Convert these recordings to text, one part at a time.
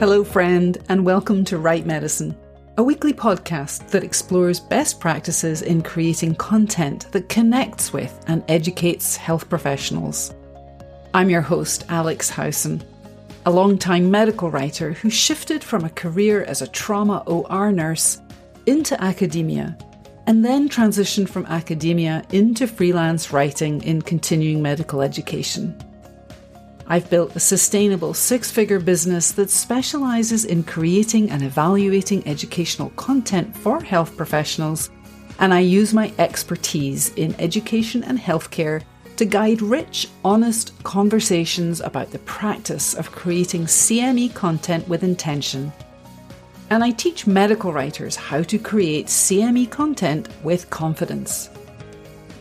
Hello, friend, and welcome to Write Medicine, a weekly podcast that explores best practices in creating content that connects with and educates health professionals. I'm your host, Alex Howson, a long-time medical writer who shifted from a career as a trauma OR nurse into academia and then transitioned from academia into freelance writing in continuing medical education. I've built a sustainable six figure business that specialises in creating and evaluating educational content for health professionals, and I use my expertise in education and healthcare to guide rich, honest conversations about the practice of creating CME content with intention. And I teach medical writers how to create CME content with confidence.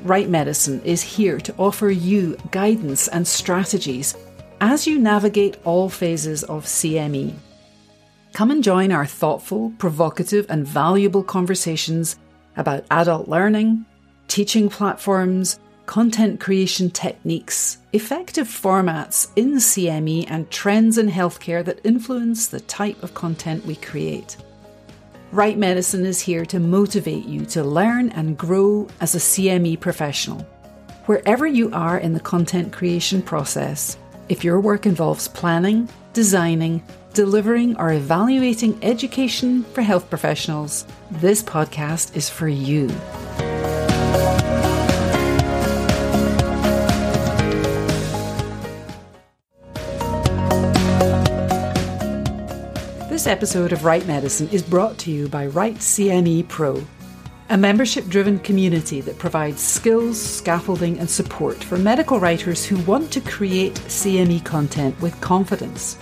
Write Medicine is here to offer you guidance and strategies as you navigate all phases of CME. Come and join our thoughtful, provocative, and valuable conversations about adult learning, teaching platforms, content creation techniques, effective formats in CME, and trends in healthcare that influence the type of content we create. Write Medicine is here to motivate you to learn and grow as a CME professional. Wherever you are in the content creation process, if your work involves planning, designing, delivering, or evaluating education for health professionals, this podcast is for you. This episode of Write Medicine is brought to you by Write CME Pro a membership driven community that provides skills, scaffolding, and support for medical writers who want to create CME content with confidence.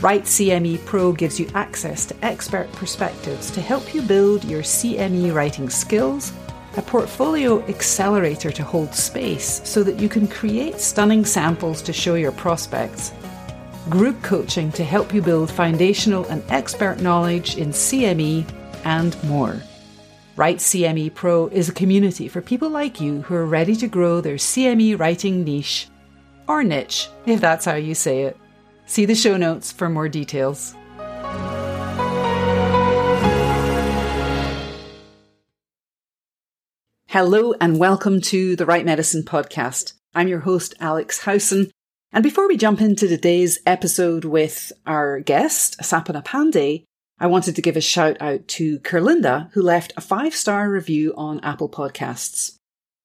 Write CME Pro gives you access to expert perspectives to help you build your CME writing skills, a portfolio accelerator to hold space so that you can create stunning samples to show your prospects, group coaching to help you build foundational and expert knowledge in CME, and more. Write CME Pro is a community for people like you who are ready to grow their CME writing niche, or niche, if that's how you say it. See the show notes for more details. Hello and welcome to the Write Medicine podcast. I'm your host, Alex Howson. And before we jump into today's episode with our guest, Sapana Panday, I wanted to give a shout out to Kerlinda, who left a five star review on Apple Podcasts.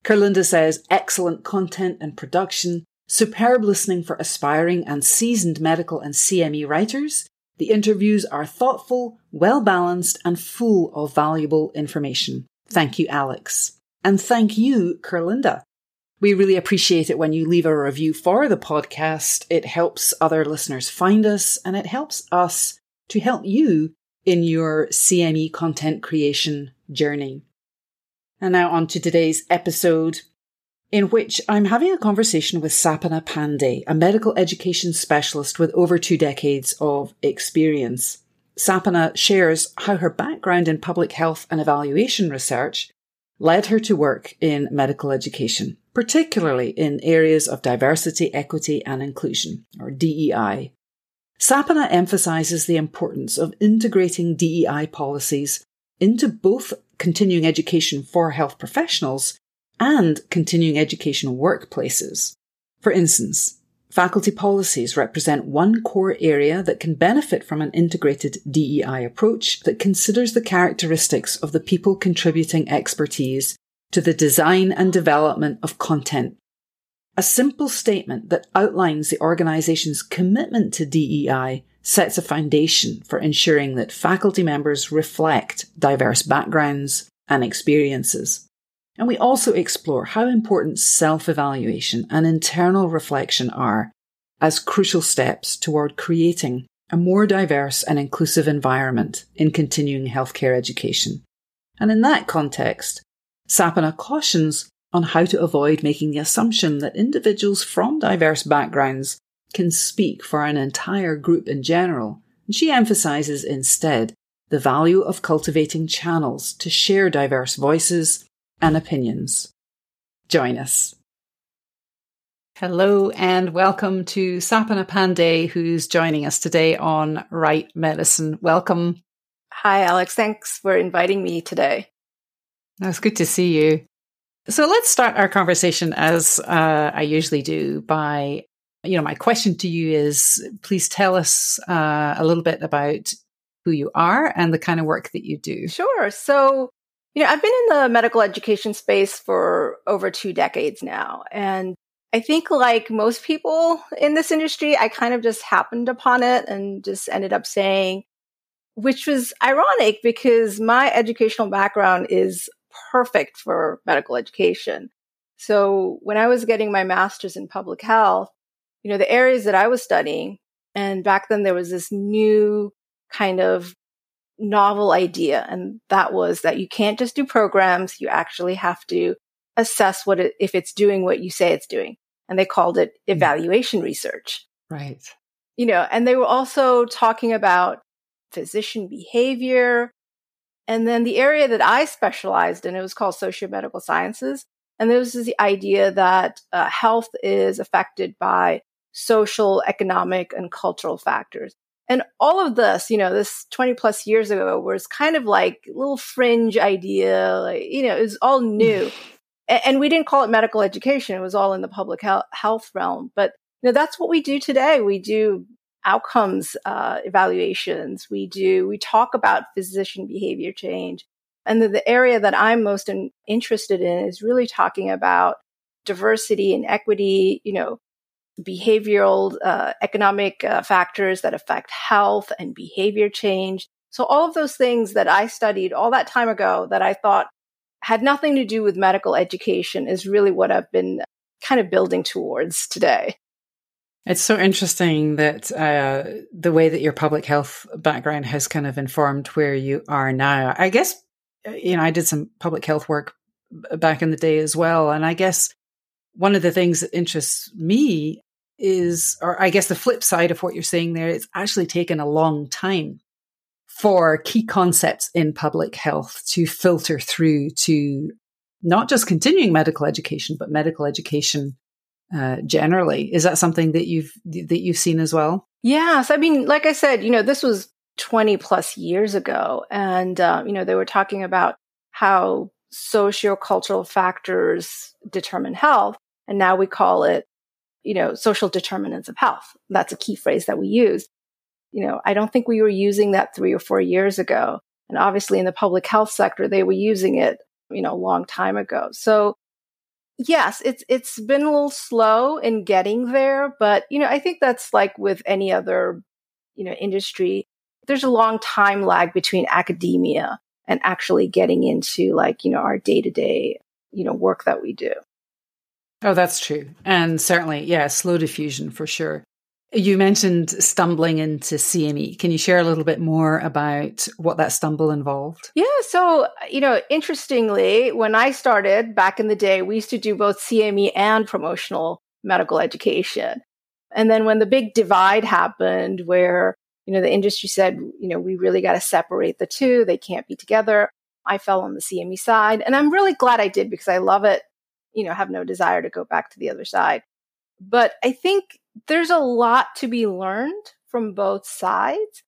Kerlinda says, excellent content and production, superb listening for aspiring and seasoned medical and CME writers. The interviews are thoughtful, well balanced, and full of valuable information. Thank you, Alex. And thank you, Kerlinda. We really appreciate it when you leave a review for the podcast. It helps other listeners find us and it helps us to help you in your CME content creation journey. And now on to today's episode in which I'm having a conversation with Sapana Panday, a medical education specialist with over two decades of experience. Sapana shares how her background in public health and evaluation research led her to work in medical education, particularly in areas of diversity, equity and inclusion, or DEI. Sapana emphasizes the importance of integrating DEI policies into both continuing education for health professionals and continuing education workplaces. For instance, faculty policies represent one core area that can benefit from an integrated DEI approach that considers the characteristics of the people contributing expertise to the design and development of content a simple statement that outlines the organization's commitment to DEI sets a foundation for ensuring that faculty members reflect diverse backgrounds and experiences. And we also explore how important self-evaluation and internal reflection are as crucial steps toward creating a more diverse and inclusive environment in continuing healthcare education. And in that context, Sapana cautions on how to avoid making the assumption that individuals from diverse backgrounds can speak for an entire group in general. And she emphasizes instead the value of cultivating channels to share diverse voices and opinions. Join us. Hello and welcome to Sapana Panday, who's joining us today on Write Medicine. Welcome. Hi, Alex. Thanks for inviting me today. It's good to see you. So let's start our conversation as uh, I usually do by, you know, my question to you is please tell us uh, a little bit about who you are and the kind of work that you do. Sure. So, you know, I've been in the medical education space for over two decades now. And I think like most people in this industry, I kind of just happened upon it and just ended up saying, which was ironic because my educational background is perfect for medical education. So when I was getting my master's in public health, you know, the areas that I was studying, and back then there was this new kind of novel idea. And that was that you can't just do programs. You actually have to assess what it, if it's doing what you say it's doing and they called it hmm. evaluation research. Right. You know, and they were also talking about physician behavior. And then the area that I specialized in, it was called socio-medical sciences. And there was the idea that uh, health is affected by social, economic, and cultural factors. And all of this, you know, this 20 plus years ago was kind of like a little fringe idea. Like, you know, it was all new. and we didn't call it medical education. It was all in the public health realm. But you know, that's what we do today. We do outcomes uh, evaluations. We do we talk about physician behavior change, and the, the area that I'm most in, interested in is really talking about diversity and equity. You know, behavioral, uh, economic uh, factors that affect health and behavior change. So all of those things that I studied all that time ago that I thought had nothing to do with medical education is really what I've been kind of building towards today. It's so interesting that uh, the way that your public health background has kind of informed where you are now. I guess, you know, I did some public health work back in the day as well. And I guess one of the things that interests me is, or I guess the flip side of what you're saying there, it's actually taken a long time for key concepts in public health to filter through to not just continuing medical education, but medical education uh, generally. Is that something that you've that you've seen as well? Yes, I mean, like I said, you know, this was twenty plus years ago, and uh, you know, they were talking about how sociocultural factors determine health, and now we call it, you know, social determinants of health. That's a key phrase that we use you know, I don't think we were using that three or four years ago. And obviously in the public health sector, they were using it, you know, a long time ago. So yes, it's, it's been a little slow in getting there, but, you know, I think that's like with any other, you know, industry. There's a long time lag between academia and actually getting into like, you know, our day to day, you know, work that we do. Oh, that's true. And certainly, yeah, slow diffusion for sure. You mentioned stumbling into CME. Can you share a little bit more about what that stumble involved? Yeah. So, you know, interestingly, when I started back in the day, we used to do both CME and promotional medical education. And then when the big divide happened, where, you know, the industry said, you know, we really got to separate the two, they can't be together, I fell on the CME side. And I'm really glad I did because I love it, you know, have no desire to go back to the other side. But I think there's a lot to be learned from both sides.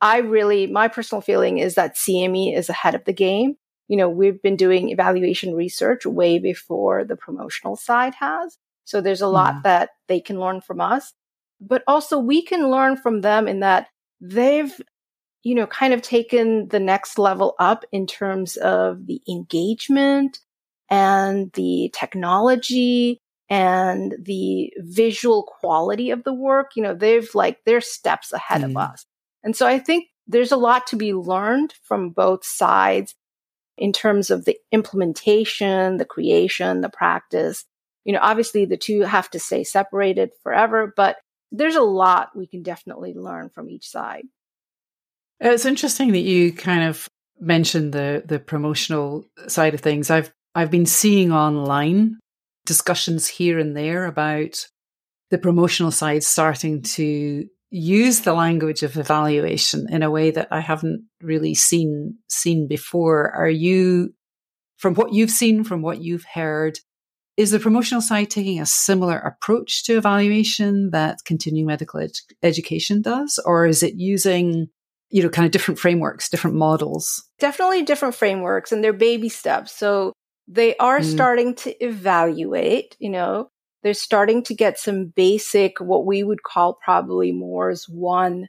I really, my personal feeling is that CME is ahead of the game. You know, we've been doing evaluation research way before the promotional side has. So there's a lot mm. that they can learn from us, but also we can learn from them in that they've, you know, kind of taken the next level up in terms of the engagement and the technology and the visual quality of the work, you know, they've like, they're steps ahead mm. of us. And so I think there's a lot to be learned from both sides in terms of the implementation, the creation, the practice. You know, obviously the two have to stay separated forever, but there's a lot we can definitely learn from each side. It's interesting that you kind of mentioned the the promotional side of things. I've I've been seeing online discussions here and there about the promotional side starting to use the language of evaluation in a way that I haven't really seen seen before. Are you from what you've seen, from what you've heard, is the promotional side taking a similar approach to evaluation that continuing medical ed- education does, or is it using you know kind of different frameworks, different models? Definitely different frameworks, and they're baby steps. So they are mm. starting to evaluate. You know, they're starting to get some basic, what we would call probably more as one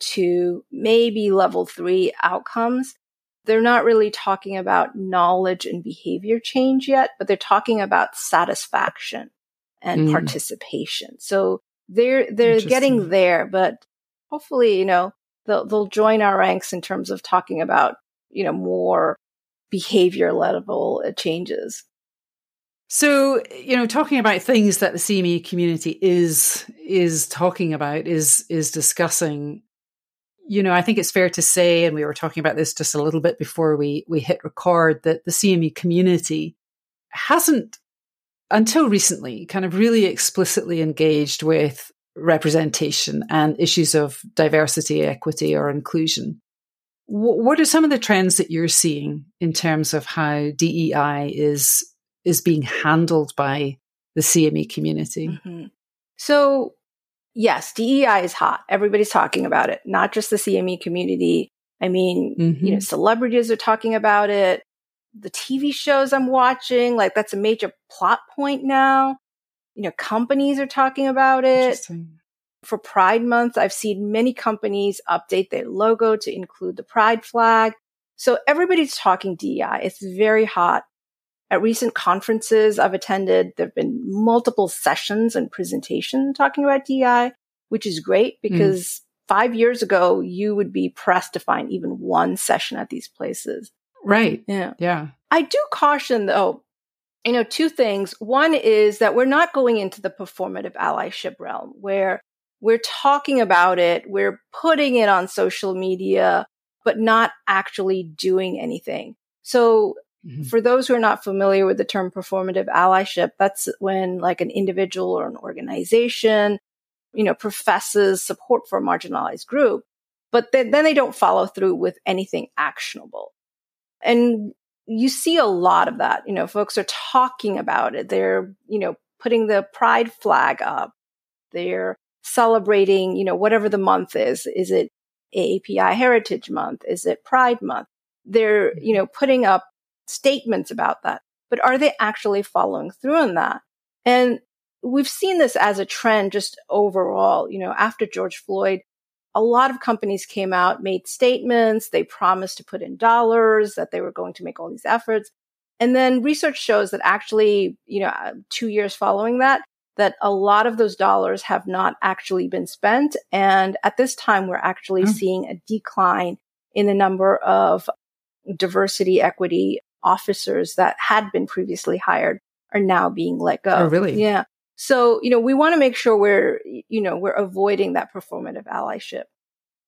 to maybe level three outcomes they're not really talking about knowledge and behavior change yet, but they're talking about satisfaction and mm. participation. So they're they're getting there, but hopefully, you know, they'll they'll join our ranks in terms of talking about, you know, more behavior level uh, changes. So, you know, talking about things that the CME community is is talking about, is is discussing you know, I think it's fair to say, and we were talking about this just a little bit before we, we hit record, that the CME community hasn't, until recently, kind of really explicitly engaged with representation and issues of diversity, equity, or inclusion. What are some of the trends that you're seeing in terms of how DEI is is being handled by the CME community? Mm-hmm. So yes, DEI is hot. Everybody's talking about it, not just the CME community. I mean, mm-hmm. you know, mm-hmm. celebrities are talking about it. The TV shows I'm watching, like that's a major plot point now. You know, companies are talking about it. For Pride Month, I've seen many companies update their logo to include the Pride flag. So everybody's talking DEI. It's very hot. At recent conferences I've attended, there have been multiple sessions and presentations talking about DEI, which is great hmm. because mm. five years ago, you would be pressed to find even one session at these places. Right. Yeah. Yeah. I do caution though, you know, two things. One is that we're not going into the performative allyship realm where we're talking about it, we're putting it on social media, but not actually doing anything. So Mm-hmm. For those who are not familiar with the term performative allyship, that's when like an individual or an organization, you know, professes support for a marginalized group, but then, then they don't follow through with anything actionable. And you see a lot of that. You know, folks are talking about it. They're, you know, putting the pride flag up. They're celebrating, you know, whatever the month is. Is it AAPI Heritage Month? Is it Pride Month? They're, you know, putting up statements about that, but are they actually following through on that? And we've seen this as a trend just overall. You know, after George Floyd, a lot of companies came out, made statements. They promised to put in dollars, that they were going to make all these efforts. And then research shows that actually, you know, uh, two years following that, that a lot of those dollars have not actually been spent. And at this time, we're actually mm. seeing a decline in the number of diversity, equity, officers that had been previously hired are now being let go. Oh, really? Yeah. So, you know, we want to make sure we're, you know, we're avoiding that performative allyship.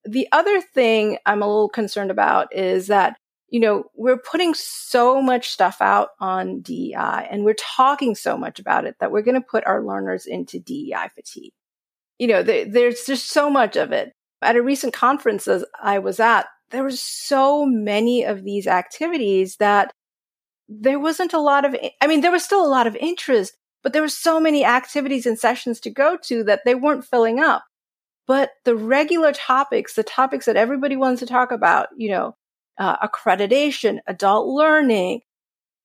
The other thing I'm a little concerned about is that, you know, we're putting so much stuff out on DEI and we're talking so much about it that we're going to put our learners into DEI fatigue. You know, there's just so much of it. At a recent conference I was at, there were so many of these activities that there wasn't a lot of, I mean, there was still a lot of interest, but there were so many activities and sessions to go to that they weren't filling up. But the regular topics, the topics that everybody wants to talk about, you know, uh, accreditation, adult learning,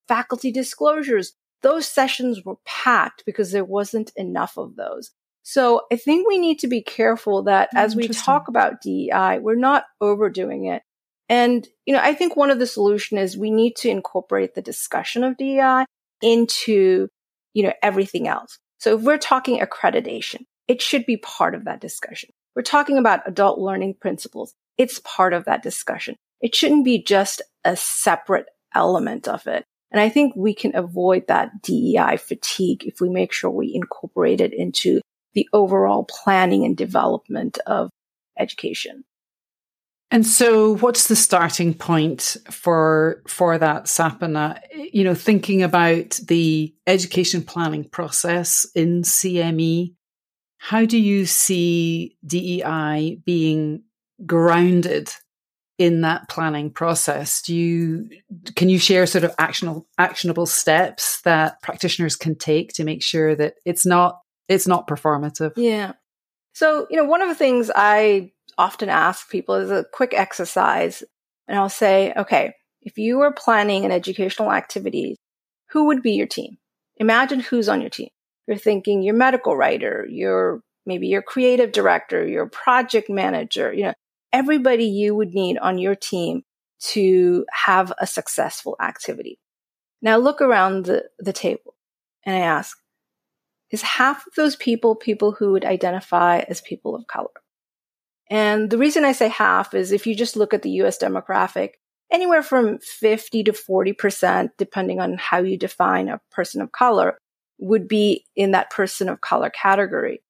faculty disclosures, those sessions were packed because there wasn't enough of those. So I think we need to be careful that oh, as we talk about DEI, we're not overdoing it. And, you know, I think one of the solution is we need to incorporate the discussion of DEI into, you know, everything else. So if we're talking accreditation, it should be part of that discussion. We're talking about adult learning principles. It's part of that discussion. It shouldn't be just a separate element of it. And I think we can avoid that DEI fatigue if we make sure we incorporate it into the overall planning and development of education. And so what's the starting point for for that Sapana? You know, thinking about the education planning process in CME, how do you see DEI being grounded in that planning process? Do you can you share sort of actionable actionable steps that practitioners can take to make sure that it's not it's not performative? Yeah. So, you know, one of the things I often ask people is a quick exercise and I'll say, okay, if you were planning an educational activity, who would be your team? Imagine who's on your team. You're thinking your medical writer, your maybe your creative director, your project manager, you know, everybody you would need on your team to have a successful activity. Now look around the, the table and I ask, is half of those people people who would identify as people of color? And the reason I say half is if you just look at the US demographic, anywhere from 50 to 40%, depending on how you define a person of color, would be in that person of color category.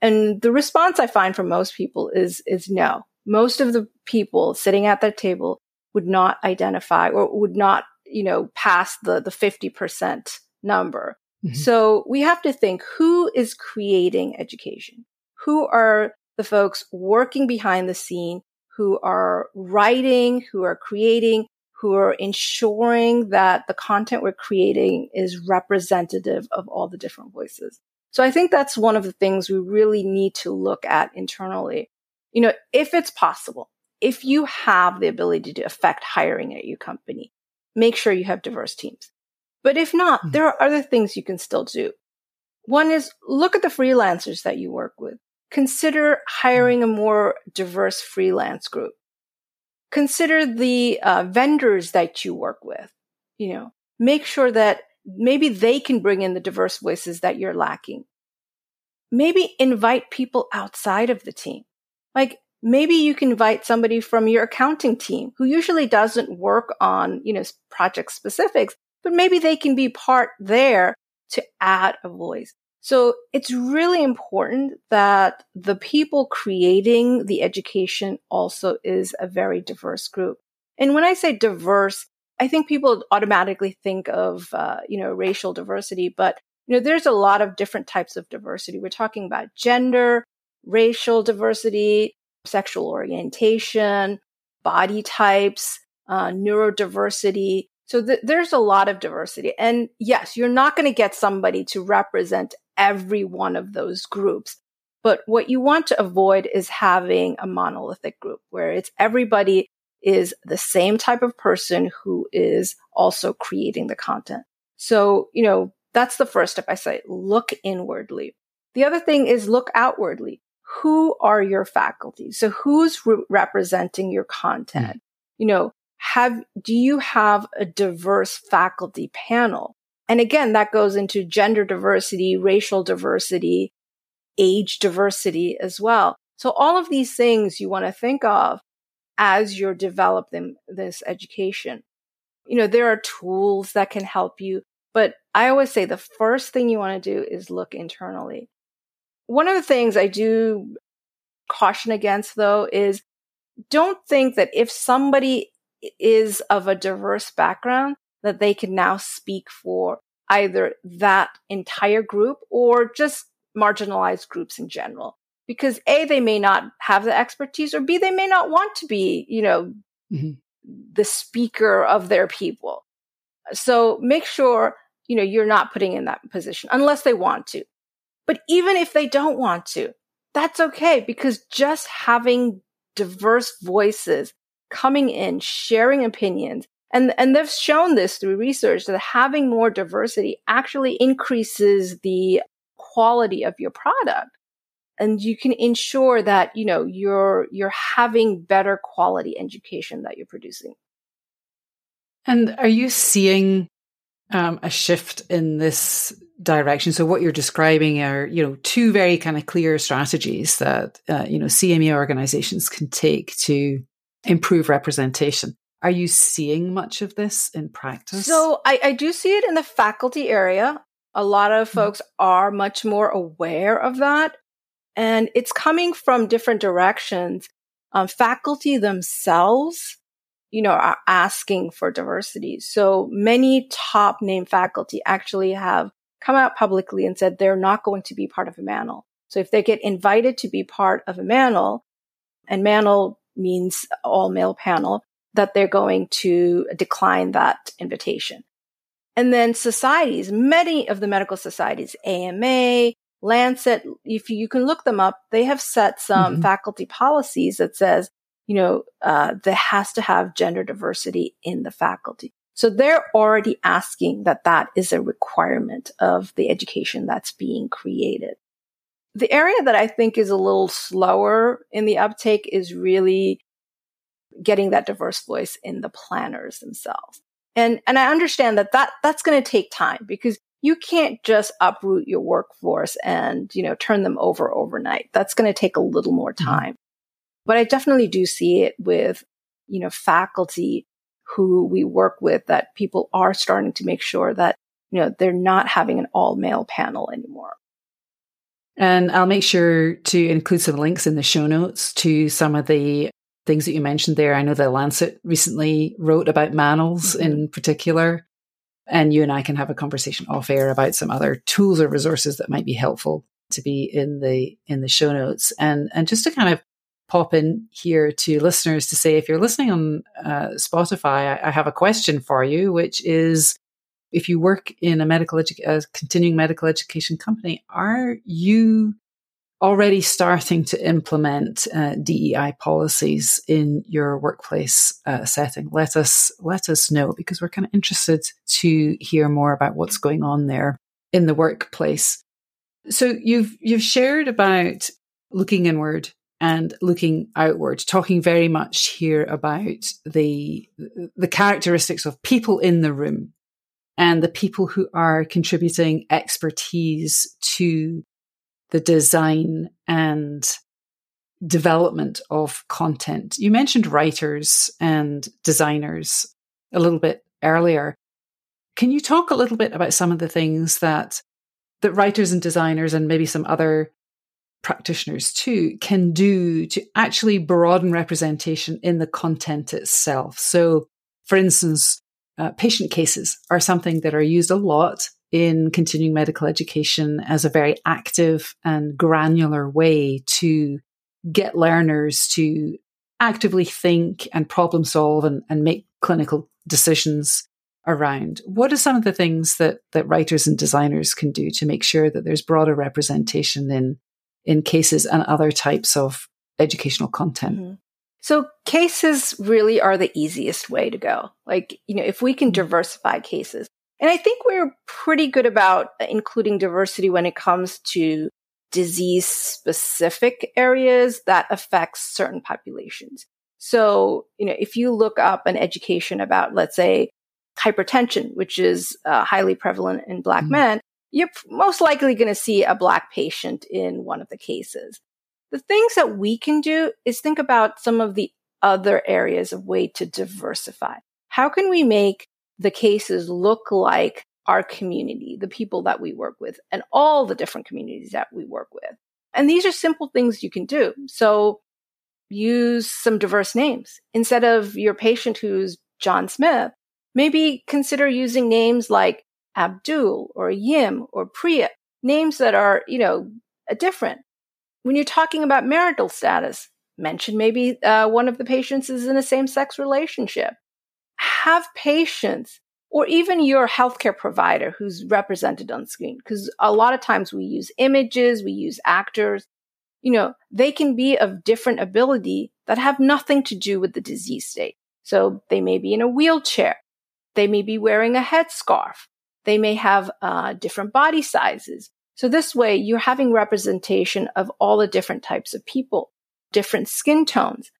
And the response I find from most people is, is no. Most of the people sitting at that table would not identify or would not, you know, pass the, the 50% number. Mm-hmm. So we have to think who is creating education? Who are the folks working behind the scene who are writing, who are creating, who are ensuring that the content we're creating is representative of all the different voices. So I think that's one of the things we really need to look at internally. You know, if it's possible, if you have the ability to affect hiring at your company, make sure you have diverse teams. But if not, mm-hmm. there are other things you can still do. One is look at the freelancers that you work with. Consider hiring a more diverse freelance group. Consider the uh, vendors that you work with. You know, make sure that maybe they can bring in the diverse voices that you're lacking. Maybe invite people outside of the team. Like maybe you can invite somebody from your accounting team who usually doesn't work on, you know, project specifics, but maybe they can be part there to add a voice. So it's really important that the people creating the education also is a very diverse group. And when I say diverse, I think people automatically think of, uh, you know, racial diversity, but you know, there's a lot of different types of diversity. We're talking about gender, racial diversity, sexual orientation, body types, uh, neurodiversity. So th- there's a lot of diversity. And yes, you're not going to get somebody to represent every one of those groups. But what you want to avoid is having a monolithic group where it's everybody is the same type of person who is also creating the content. So, you know, that's the first step I say. Look inwardly. The other thing is look outwardly. Who are your faculty? So who's re- representing your content? Mm. You know, have, do you have a diverse faculty panel? And again, that goes into gender diversity, racial diversity, age diversity as well. So all of these things you want to think of as you're developing this education. You know, there are tools that can help you, but I always say the first thing you want to do is look internally. One of the things I do caution against though is don't think that if somebody is of a diverse background, that they can now speak for either that entire group or just marginalized groups in general. Because A, they may not have the expertise, or B, they may not want to be, you know, mm-hmm. the speaker of their people. So make sure, you know, you're not putting in that position unless they want to. But even if they don't want to, that's okay because just having diverse voices coming in, sharing opinions, and, and they've shown this through research that having more diversity actually increases the quality of your product. And you can ensure that, you know, you're, you're having better quality education that you're producing. And are you seeing um, a shift in this direction? So what you're describing are, you know, two very kind of clear strategies that, uh, you know, CME organizations can take to improve representation. Are you seeing much of this in practice? So I, I do see it in the faculty area. A lot of mm-hmm. folks mm-hmm. are much more aware of that. And it's coming from different directions. Um, faculty themselves, you know, are asking for diversity. So many top name faculty actually have come out publicly and said they're not going to be part of a MANEL. So if they get invited to be part of a MANEL, and MANEL means all male panel, that they're going to decline that invitation. And then societies, many of the medical societies, AMA, Lancet, if you can look them up, they have set some mm-hmm. faculty policies that says, you know, uh, there has to have gender diversity in the faculty. So they're already asking that that is a requirement of the education that's being created. The area that I think is a little slower in the uptake is really getting that diverse voice in the planners themselves. And, and I understand that, that that's going to take time because you can't just uproot your workforce and, you know, turn them over overnight. That's going to take a little more mm-hmm. time. But I definitely do see it with, you know, faculty who we work with that people are starting to make sure that, you know, they're not having an all male panel anymore. And I'll make sure to include some links in the show notes to some of the things that you mentioned there. I know the Lancet recently wrote about manels mm-hmm. in particular. And you and I can have a conversation off air about some other tools or resources that might be helpful to be in the in the show notes. And and just to kind of pop in here to listeners to say if you're listening on uh, Spotify, I, I, have a question for you, which is if you work in a medical edu- a continuing medical education company, are you already starting to implement uh, DEI policies in your workplace uh, setting? Let us let us know because we're kind of interested to hear more about what's going on there in the workplace. So you've you've shared about looking inward and looking outward, talking very much here about the the characteristics of people in the room and the people who are contributing expertise to the design and development of content. You mentioned writers and designers a little bit earlier. Can you talk a little bit about some of the things that that writers and designers and maybe some other practitioners too can do to actually broaden representation in the content itself? So, for instance, uh, patient cases are something that are used a lot in continuing medical education as a very active and granular way to get learners to actively think and problem solve and, and make clinical decisions around. What are some of the things that, that writers and designers can do to make sure that there's broader representation in, in cases and other types of educational content? Mm-hmm. So cases really are the easiest way to go. Like, you know, if we can mm-hmm. diversify cases, and I think we're pretty good about including diversity when it comes to disease specific areas that affects certain populations. So, you know, if you look up an education about, let's say, hypertension, which is uh, highly prevalent in Black mm-hmm. men, you're most likely going to see a Black patient in one of the cases. The things that we can do is think about some of the other areas of way to diversify. How can we make the cases look like our community, the people that we work with, and all the different communities that we work with. And these are simple things you can do. So use some diverse names. Instead of your patient who's John Smith, maybe consider using names like Abdul or Yim or Priya, names that are, you know, different. When you're talking about marital status, mention maybe uh, one of the patients is in a same sex relationship have patience or even your healthcare provider who's represented on screen. Because a lot of times we use images, we use actors, you know, they can be of different ability that have nothing to do with the disease state. So they may be in a wheelchair. They may be wearing a headscarf. They may have uh, different body sizes. So this way you're having representation of all the different types of people, different skin tones.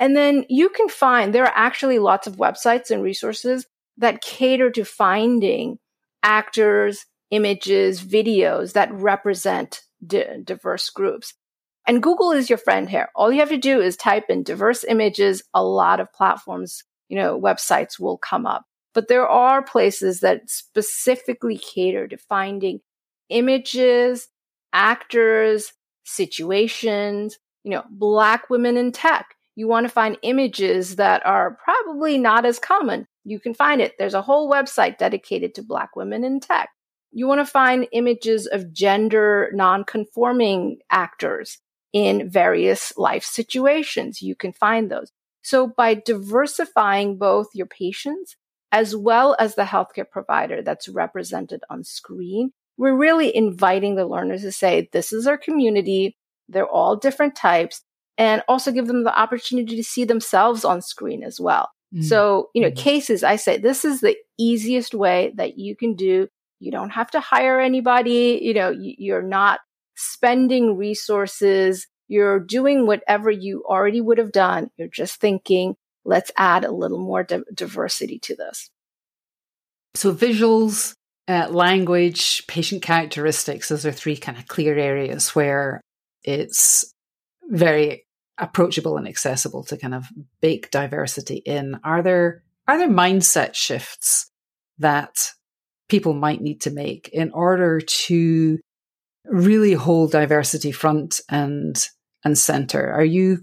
And then you can find there are actually lots of websites and resources that cater to finding actors, images, videos that represent di- diverse groups. And Google is your friend here. All you have to do is type in diverse images. A lot of platforms, you know, websites will come up. But there are places that specifically cater to finding images, actors, situations, you know, black women in tech you want to find images that are probably not as common. You can find it. There's a whole website dedicated to Black women in tech. You want to find images of gender non-conforming actors. in various life situations. You can find those. So by diversifying both your patients as well as the healthcare provider that's represented on screen, we're really inviting the learners to say, this is our community. They're all different types and also give them the opportunity to see themselves on screen as well. Mm-hmm. So, you know, mm-hmm. cases, I say this is the easiest way that you can do. You don't have to hire anybody. You know, you're not spending resources. You're doing whatever you already would have done. You're just thinking, let's add a little more di- diversity to this. So, visuals, uh, language, patient characteristics, those are three kind of clear areas where it's very approachable and accessible to kind of bake diversity in. Are there are there mindset shifts that people might need to make in order to really hold diversity front and and center are you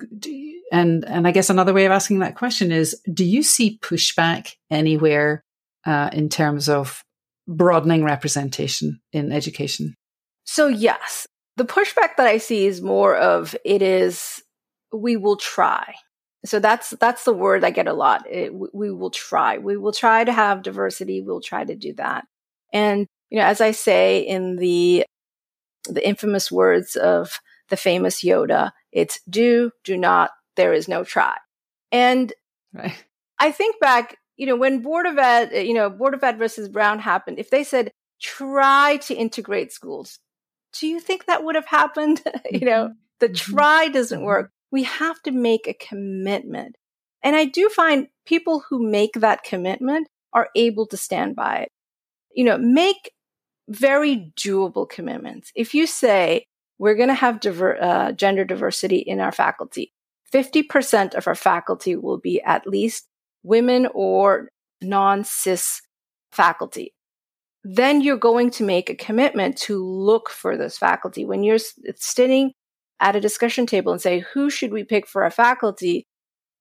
and and i guess another way of asking that question is do you see pushback anywhere uh, in terms of broadening representation in education? So yes. The pushback that i see is more of it is we will try. So that's that's the word i get a lot. It, we will try. We will try to have diversity. We'll try to do that. And you know as i say in the the infamous words of the famous Yoda. It's do, do not, there is no try. And right. I think back, you know, when Board of Ed, you know, Board of Ed versus Brown happened, if they said try to integrate schools, do you think that would have happened? you know, mm-hmm. the mm-hmm. try doesn't mm-hmm. work. We have to make a commitment. And I do find people who make that commitment are able to stand by it. You know, make very doable commitments. If you say, we're going to have diver- uh, gender diversity in our faculty, 50% of our faculty will be at least women or non cis faculty. Then you're going to make a commitment to look for those faculty. When you're sitting at a discussion table and say, who should we pick for our faculty?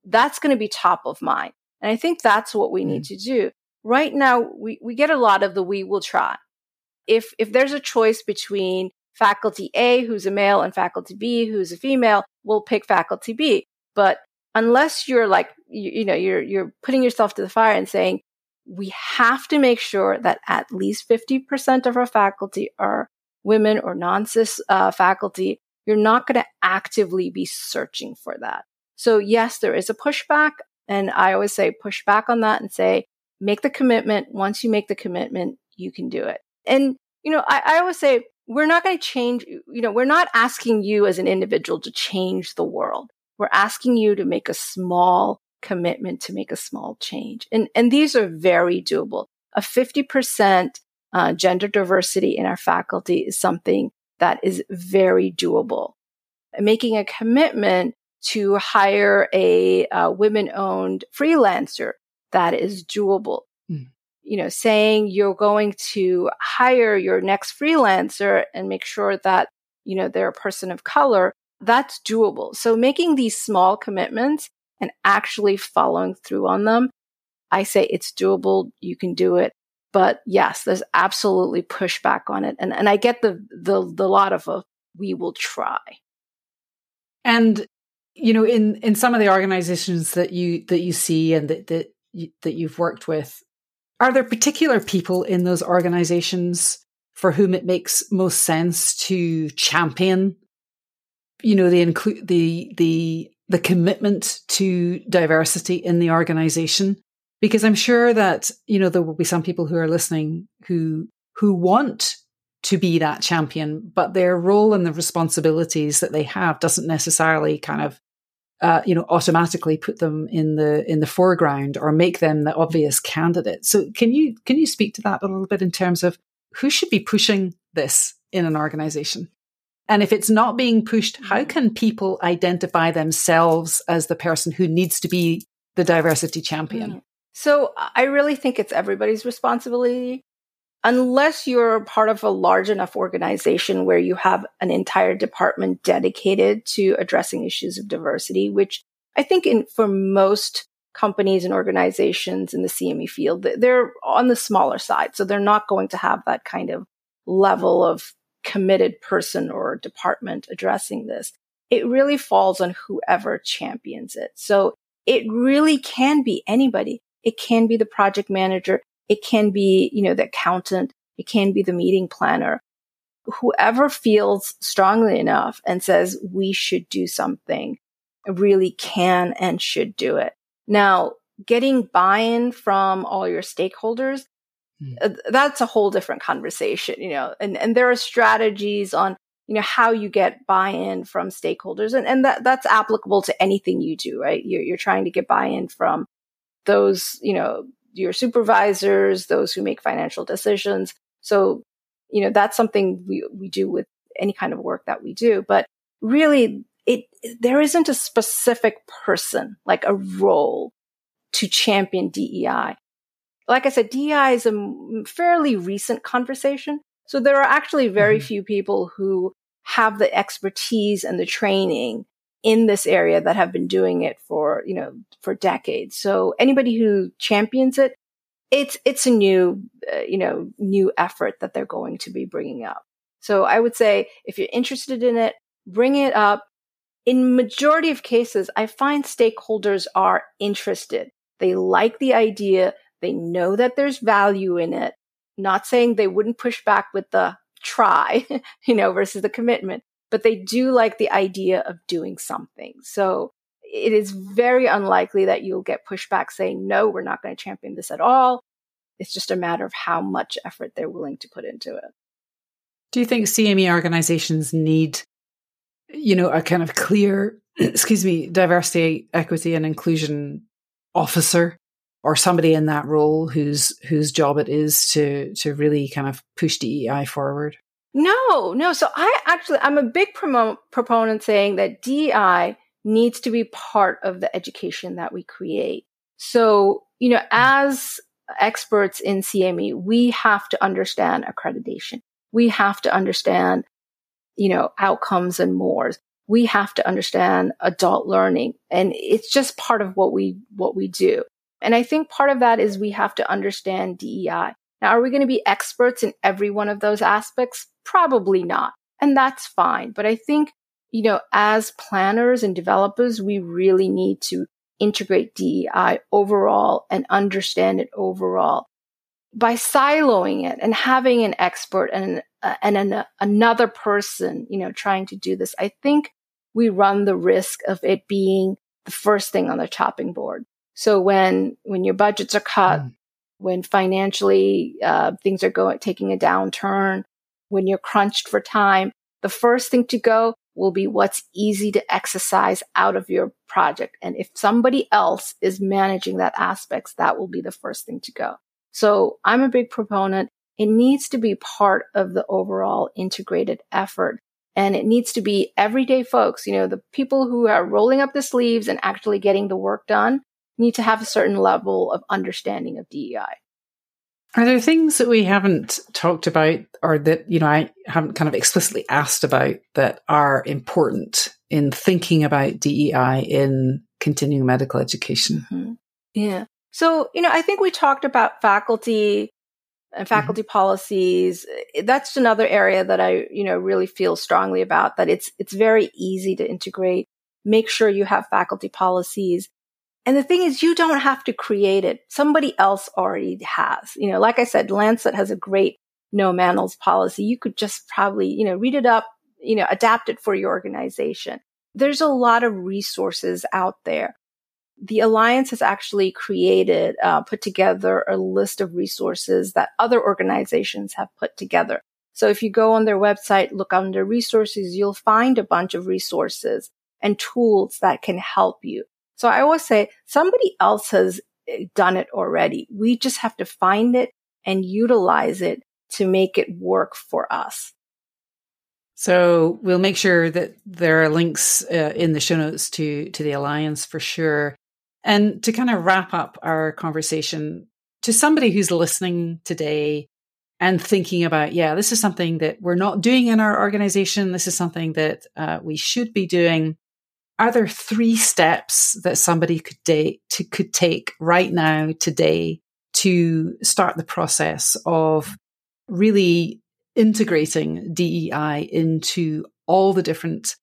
That's going to be top of mind. And I think that's what we need mm. to do. Right now, we, we get a lot of the we will try if if there's a choice between faculty A who's a male and faculty B who's a female, we'll pick faculty B. But unless you're like you, you know you're you're putting yourself to the fire and saying we have to make sure that at least 50% of our faculty are women or non-cis uh, faculty you're not going to actively be searching for that. So yes there is a pushback and i always say push back on that and say make the commitment. Once you make the commitment you can do it. And, you know, I, I always say, we're not going to change, you know, we're not asking you as an individual to change the world. We're asking you to make a small commitment to make a small change. And, and these are very doable. A 50% uh, gender diversity in our faculty is something that is very doable. Making a commitment to hire a, a women owned freelancer that is doable you know, saying you're going to hire your next freelancer and make sure that, you know, they're a person of color, that's doable. So making these small commitments and actually following through on them, I say it's doable. You can do it. But yes, there's absolutely pushback on it. And, and I get the, the, the lot of a, we will try. And, you know, in, in some of the organizations that you, that you see and that, that, that you've worked with, are there particular people in those organizations for whom it makes most sense to champion, you know, the include the the the commitment to diversity in the organization? Because I'm sure that, you know, there will be some people who are listening who who want to be that champion, but their role and the responsibilities that they have doesn't necessarily kind of uh, you know, automatically put them in the in the foreground or make them the obvious candidate. So can you can you speak to that a little bit in terms of who should be pushing this in an organization? And if it's not being pushed, how mm-hmm. can people identify themselves as the person who needs to be the diversity champion? Mm-hmm. So I really think it's everybody's responsibility unless you're part of a large enough organization where you have an entire department dedicated to addressing issues of diversity, which I think in, for most companies and organizations in the CME field, they're on the smaller side. So they're not going to have that kind of level of committed person or department addressing this. it really falls on whoever champions it. So it really can be anybody. It can be the project manager. It can be, you know, the accountant. It can be the meeting planner. Whoever feels strongly enough and says we should do something really can and should do it. Now, getting buy-in from all your stakeholders, mm. that's a whole different conversation, you know, and, and there are strategies on, you know, how you get buy-in from stakeholders. And, and that, that's applicable to anything you do, right? You're, you're trying to get buy-in from those, you know, your supervisors, those who make financial decisions. So, you know, that's something we, we do with any kind of work that we do. But really, it, there isn't a specific person, like a role to champion DEI. Like I said, DEI is a fairly recent conversation. So there are actually very mm-hmm. few people who have the expertise and the training in this area that have been doing it for, you know, for decades. So anybody who champions it, it's, it's a new, uh, you know, new effort that they're going to be bringing up. So I would say if you're interested in it, bring it up. In majority of cases, I find stakeholders are interested. They like the idea. They know that there's value in it. Not saying they wouldn't push back with the try, you know, versus the commitment, but they do like the idea of doing something. So it is very unlikely that you'll get pushback saying, no, we're not going to champion this at all. It's just a matter of how much effort they're willing to put into it. Do you think CME organizations need, you know, a kind of clear, excuse me, diversity, equity, and inclusion officer or somebody in that role whose whose job it is to to really kind of push DEI forward? No, no. So I actually I'm a big promo- proponent saying that DEI needs to be part of the education that we create. So, you know, as experts in CME, we have to understand accreditation. We have to understand, you know, outcomes and more. we have to understand adult learning and it's just part of what we what we do and i think part of that is we have to understand dei now are we going to be experts in every one of those aspects probably not and that's fine but i think you know as planners and developers we really need to integrate dei overall and understand it overall by siloing it and having an expert and uh, and an, another person, you know, trying to do this, I think we run the risk of it being the first thing on the chopping board. So when when your budgets are cut, mm. When financially uh, things are going taking a downturn, when you're crunched for time, the first thing to go will be what's easy to exercise out of your project. And if somebody else is managing that aspects, that will be the first thing to go. So I'm a big proponent. It needs to be part of the overall integrated effort and it needs to be everyday folks. You know, the people who are rolling up the sleeves and actually getting the work done need to have a certain level of understanding of DEI. Are there things that we haven't talked about or that, you know, I haven't kind of explicitly asked about that are important in thinking about DEI in continuing medical education? Mm-hmm. Yeah. So, you know, I think we talked about faculty and mm-hmm. faculty mm-hmm. policies that's another area that i you know really feel strongly about that it's it's very easy to integrate make sure you have faculty policies and the thing is you don't have to create it. Somebody else already has. You know like i said lancet has a great no manels policy. You could just probably you know read it up you know adapt it for your organization. There's a lot of resources out there. The Alliance has actually created, uh, put together a list of resources that other organizations have put together. So if you go on their website, look under resources, you'll find a bunch of resources and tools that can help you. So I always say somebody else has eh, done it already. We just have to find it and utilize it to make it work for us. So we'll make sure that there are links uh, in the show notes to to the alliance for sure. And to kind of wrap up our conversation, to somebody who's listening today and thinking about, yeah, this is something that we're not doing in our organization. This is something that uh, we should be doing. Are there three steps that somebody could, da- to, could take right now, today, to start the process of really integrating DEI into all the different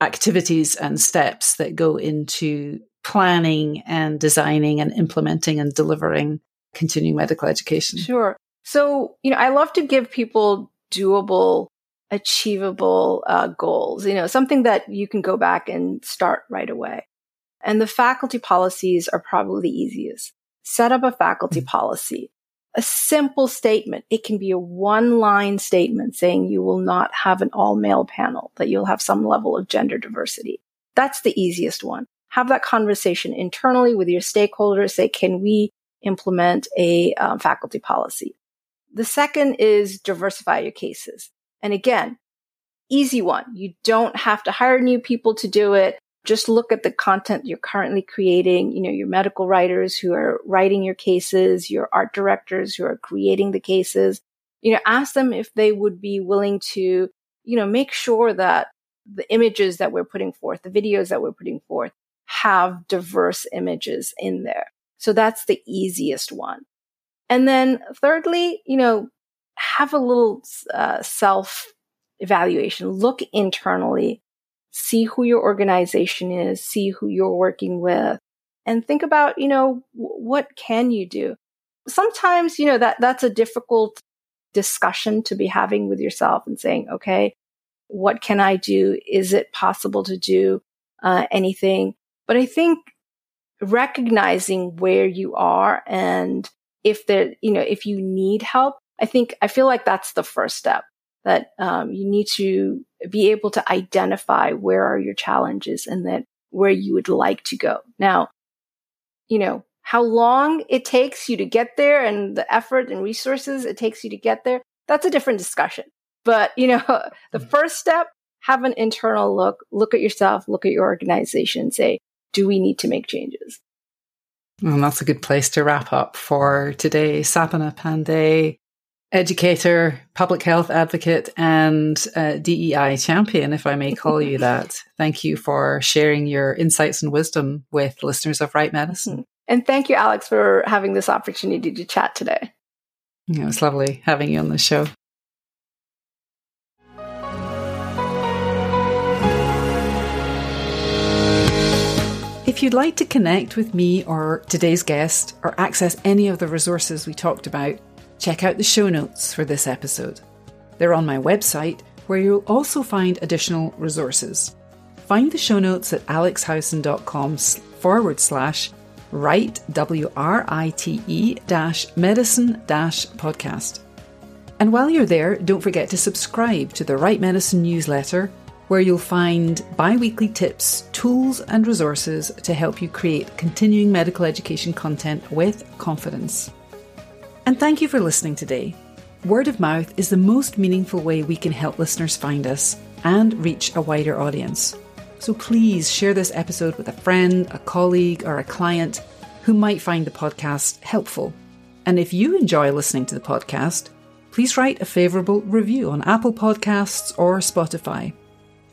activities and steps that go into planning and designing and implementing and delivering continuing medical education? Sure. So, you know, I love to give people doable, achievable uh, goals, you know, something that you can go back and start right away. And the faculty policies are probably the easiest. Set up a faculty mm-hmm. policy, a simple statement. It can be a one line statement saying you will not have an all male panel, that you'll have some level of gender diversity. That's the easiest one. Have that conversation internally with your stakeholders. Say, can we implement a um, faculty policy? The second is diversify your cases. And again, easy one. You don't have to hire new people to do it. Just look at the content you're currently creating, you know, your medical writers who are writing your cases, your art directors who are creating the cases. You know, ask them if they would be willing to, you know, make sure that the images that we're putting forth, the videos that we're putting forth have diverse images in there. So that's the easiest one. And then thirdly, you know, have a little uh, self evaluation. Look internally, see who your organization is, see who you're working with, and think about, you know, w- what can you do? Sometimes, you know, that that's a difficult discussion to be having with yourself and saying, okay, what can I do? Is it possible to do uh, anything? But I think recognizing where you are and if there, you know, if you need help, I think, I feel like that's the first step that um, you need to be able to identify where are your challenges and that where you would like to go. Now, you know, how long it takes you to get there and the effort and resources it takes you to get there, that's a different discussion. But, you know, the mm. first step, have an internal look, look at yourself, look at your organization, say, do we need to make changes? Well, that's a good place to wrap up for today. Sapana Panday, educator, public health advocate, and uh, DEI champion, if I may call you that. Thank you for sharing your insights and wisdom with listeners of Write Medicine. Mm-hmm. And thank you, Alex, for having this opportunity to chat today. Yeah, it was lovely having you on the show. If you'd like to connect with me or today's guest or access any of the resources we talked about, check out the show notes for this episode. They're on my website, where you'll also find additional resources. Find the show notes at alexhowson.com forward slash write, W R I T E dash medicine dash podcast. And while you're there, don't forget to subscribe to the Write Medicine newsletter where you'll find bi weekly tips, tools, and resources to help you create continuing medical education content with confidence. And thank you for listening today. Word of mouth is the most meaningful way we can help listeners find us and reach a wider audience. So please share this episode with a friend, a colleague, or a client who might find the podcast helpful. And if you enjoy listening to the podcast, please write a favourable review on Apple Podcasts or Spotify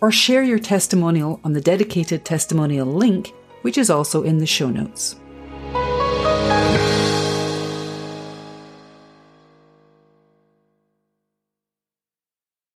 or share your testimonial on the dedicated testimonial link, which is also in the show notes.